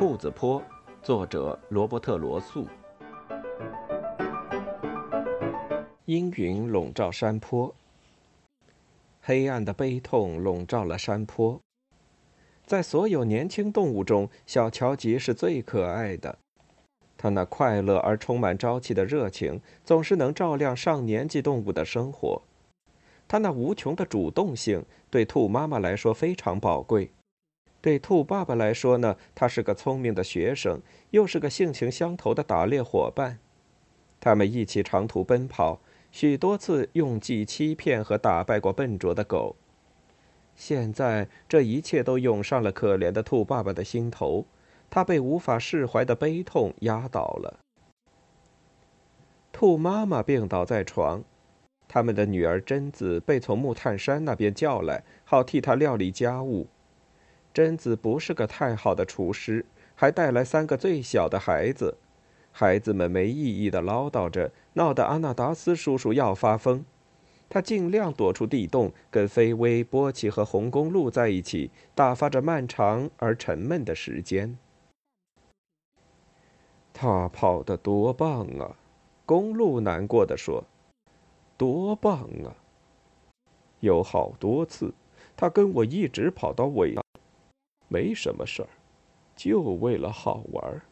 兔子坡，作者罗伯特·罗素。阴云笼罩山坡，黑暗的悲痛笼罩了山坡。在所有年轻动物中，小乔吉是最可爱的。他那快乐而充满朝气的热情，总是能照亮上年纪动物的生活。他那无穷的主动性，对兔妈妈来说非常宝贵。对兔爸爸来说呢，他是个聪明的学生，又是个性情相投的打猎伙伴。他们一起长途奔跑，许多次用计欺骗和打败过笨拙的狗。现在这一切都涌上了可怜的兔爸爸的心头，他被无法释怀的悲痛压倒了。兔妈妈病倒在床，他们的女儿贞子被从木炭山那边叫来，好替她料理家务。贞子不是个太好的厨师，还带来三个最小的孩子。孩子们没意义的唠叨着，闹得阿纳达斯叔叔要发疯。他尽量躲出地洞，跟菲薇、波奇和红公路在一起，打发着漫长而沉闷的时间。他跑得多棒啊！公路难过的说：“多棒啊！有好多次，他跟我一直跑到尾。”没什么事儿，就为了好玩儿。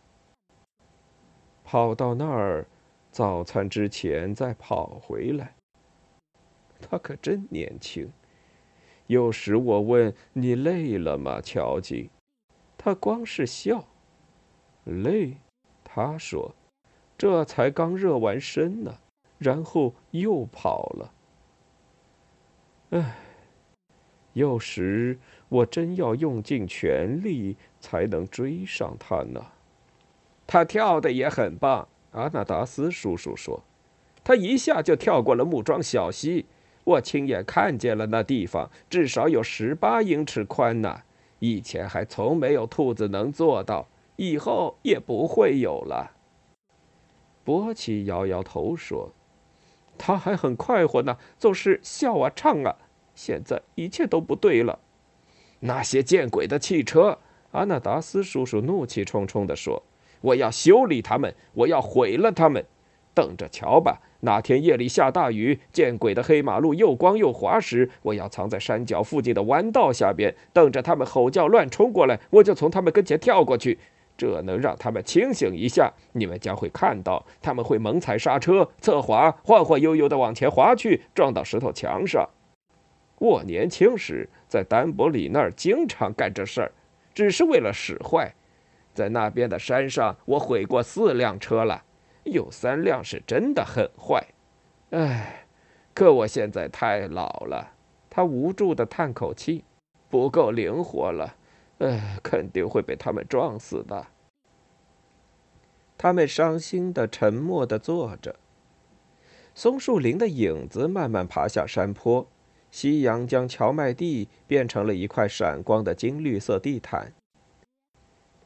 跑到那儿，早餐之前再跑回来。他可真年轻。有时我问你累了吗，乔吉？他光是笑。累？他说，这才刚热完身呢，然后又跑了。唉。有时我真要用尽全力才能追上他呢。他跳的也很棒，阿纳达斯叔叔说，他一下就跳过了木桩小溪。我亲眼看见了那地方，至少有十八英尺宽呢。以前还从没有兔子能做到，以后也不会有了。波奇摇摇头说：“他还很快活呢，总是笑啊唱啊。”现在一切都不对了，那些见鬼的汽车！阿纳达斯叔叔怒气冲冲地说：“我要修理他们，我要毁了他们！等着瞧吧！哪天夜里下大雨，见鬼的黑马路又光又滑时，我要藏在山脚附近的弯道下边，等着他们吼叫乱冲过来，我就从他们跟前跳过去。这能让他们清醒一下。你们将会看到，他们会猛踩刹车，侧滑，晃晃悠悠地往前滑去，撞到石头墙上。”我年轻时在丹伯里那儿经常干这事儿，只是为了使坏。在那边的山上，我毁过四辆车了，有三辆是真的很坏。唉，可我现在太老了。他无助地叹口气，不够灵活了。唉，肯定会被他们撞死的。他们伤心地、沉默地坐着。松树林的影子慢慢爬下山坡。夕阳将荞麦地变成了一块闪光的金绿色地毯。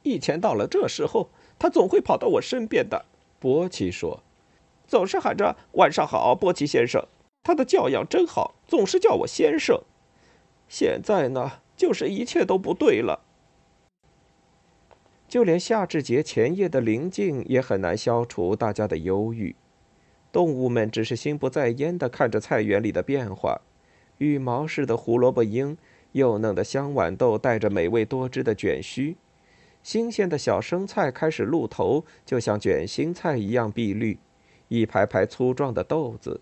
以前到了这时候，他总会跑到我身边的。波奇说：“总是喊着‘晚上好，波奇先生’，他的教养真好，总是叫我先生。现在呢，就是一切都不对了。就连夏至节前夜的宁静也很难消除大家的忧郁。动物们只是心不在焉地看着菜园里的变化。”羽毛似的胡萝卜缨，幼嫩的香豌豆带着美味多汁的卷须，新鲜的小生菜开始露头，就像卷心菜一样碧绿，一排排粗壮的豆子。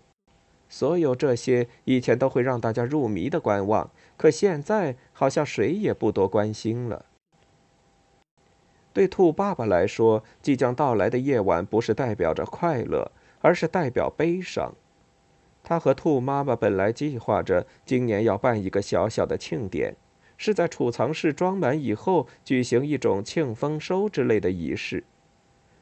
所有这些以前都会让大家入迷的观望，可现在好像谁也不多关心了。对兔爸爸来说，即将到来的夜晚不是代表着快乐，而是代表悲伤。他和兔妈妈本来计划着今年要办一个小小的庆典，是在储藏室装满以后举行一种庆丰收之类的仪式。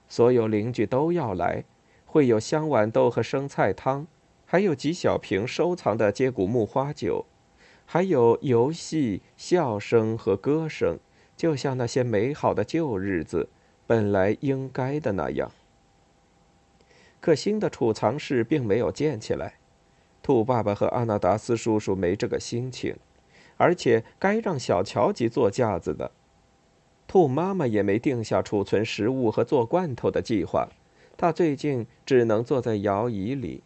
所有邻居都要来，会有香豌豆和生菜汤，还有几小瓶收藏的接骨木花酒，还有游戏、笑声和歌声，就像那些美好的旧日子本来应该的那样。可新的储藏室并没有建起来。兔爸爸和阿纳达斯叔叔没这个心情，而且该让小乔吉做架子的。兔妈妈也没定下储存食物和做罐头的计划，她最近只能坐在摇椅里。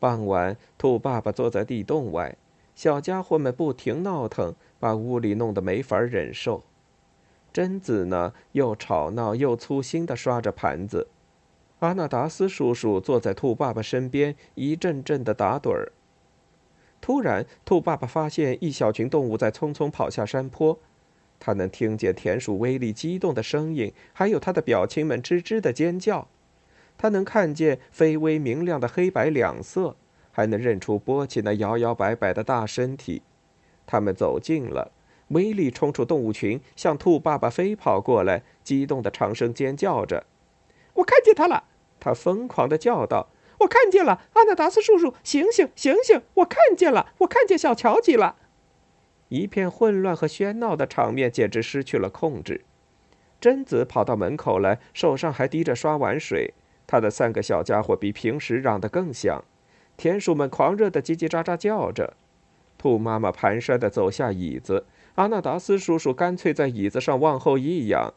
傍晚，兔爸爸坐在地洞外，小家伙们不停闹腾，把屋里弄得没法忍受。贞子呢，又吵闹又粗心地刷着盘子。阿纳达斯叔叔坐在兔爸爸身边，一阵阵的打盹儿。突然，兔爸爸发现一小群动物在匆匆跑下山坡。他能听见田鼠威力激动的声音，还有他的表亲们吱吱的尖叫。他能看见飞微明亮的黑白两色，还能认出波奇那摇摇摆摆的大身体。他们走近了，威力冲出动物群，向兔爸爸飞跑过来，激动的长声尖叫着：“我看见他了！”他疯狂的叫道：“我看见了，阿纳达斯叔叔，醒醒，醒醒！我看见了，我看见小乔吉了。”一片混乱和喧闹的场面简直失去了控制。贞子跑到门口来，手上还滴着刷碗水。他的三个小家伙比平时嚷得更响，田鼠们狂热的叽叽喳喳叫着。兔妈妈蹒跚的走下椅子，阿纳达斯叔叔干脆在椅子上往后一仰，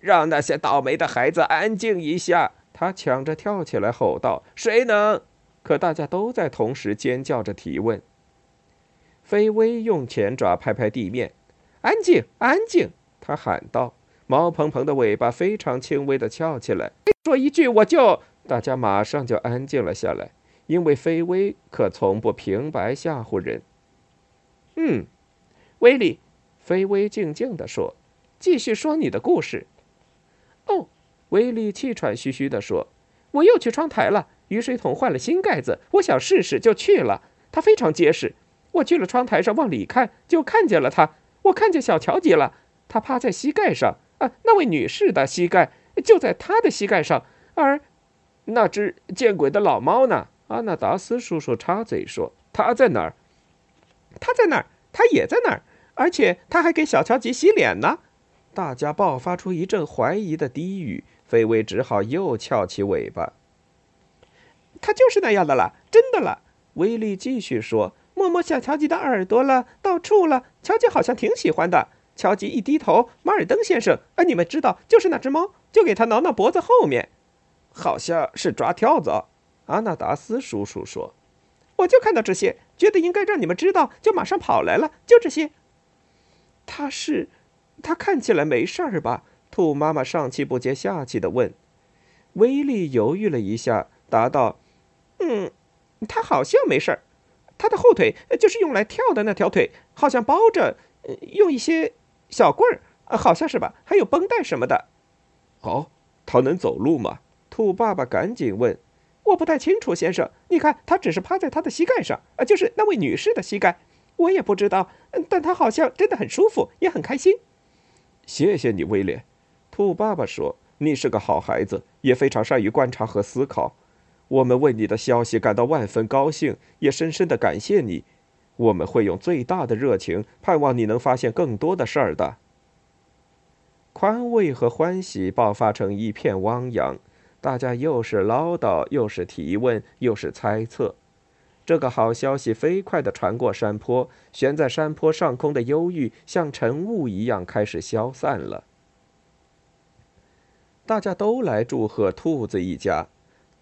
让那些倒霉的孩子安静一下。他抢着跳起来吼道：“谁能？”可大家都在同时尖叫着提问。菲薇用前爪拍拍地面，“安静，安静！”他喊道。毛蓬蓬的尾巴非常轻微的翘起来。说一句，我就……大家马上就安静了下来，因为菲薇可从不平白吓唬人。嗯，威利，菲薇静静地说：“继续说你的故事。”哦，威利气喘吁吁地说：“我又去窗台了，雨水桶换了新盖子，我想试试，就去了。它非常结实。”我去了窗台上，往里看，就看见了他。我看见小乔吉了，他趴在膝盖上，啊，那位女士的膝盖就在他的膝盖上。而那只见鬼的老猫呢？阿纳达斯叔叔插嘴说：“他在哪儿？他在哪儿？他也在那儿，而且他还给小乔吉洗脸呢。”大家爆发出一阵怀疑的低语，菲薇只好又翘起尾巴。他就是那样的啦，真的啦。威利继续说。摸摸小乔吉的耳朵了，到处了。乔吉好像挺喜欢的。乔吉一低头，马尔登先生，啊，你们知道，就是那只猫，就给他挠挠脖子后面，好像是抓跳蚤。阿纳达斯叔叔说：“我就看到这些，觉得应该让你们知道，就马上跑来了。就这些。”他是，他看起来没事儿吧？兔妈妈上气不接下气的问。威利犹豫了一下，答道：“嗯，他好像没事儿。”他的后腿就是用来跳的那条腿，好像包着，用一些小棍儿，好像是吧？还有绷带什么的。哦，他能走路吗？兔爸爸赶紧问。我不太清楚，先生。你看，他只是趴在他的膝盖上，啊，就是那位女士的膝盖。我也不知道，但他好像真的很舒服，也很开心。谢谢你，威廉。兔爸爸说：“你是个好孩子，也非常善于观察和思考。”我们为你的消息感到万分高兴，也深深的感谢你。我们会用最大的热情，盼望你能发现更多的事儿的。宽慰和欢喜爆发成一片汪洋，大家又是唠叨，又是提问，又是猜测。这个好消息飞快地传过山坡，悬在山坡上空的忧郁像晨雾一样开始消散了。大家都来祝贺兔子一家。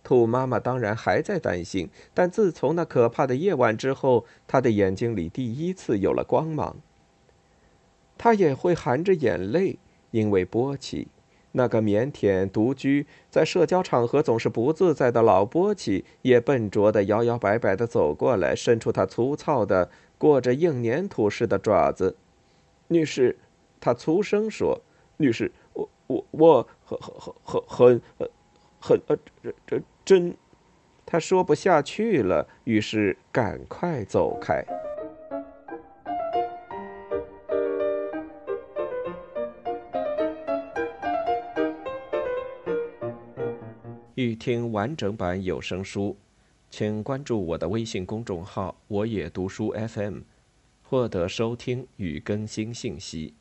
兔妈妈当然还在担心，但自从那可怕的夜晚之后，她的眼睛里第一次有了光芒。她也会含着眼泪，因为波奇，那个腼腆、独居在社交场合总是不自在的老波奇，也笨拙地摇摇摆摆地走过来，伸出他粗糙的、裹着硬粘土似的爪子。女士，他粗声说：“女士，我我我很很很很很呃这这。”真，他说不下去了，于是赶快走开。欲听完整版有声书，请关注我的微信公众号“我也读书 FM”，获得收听与更新信息。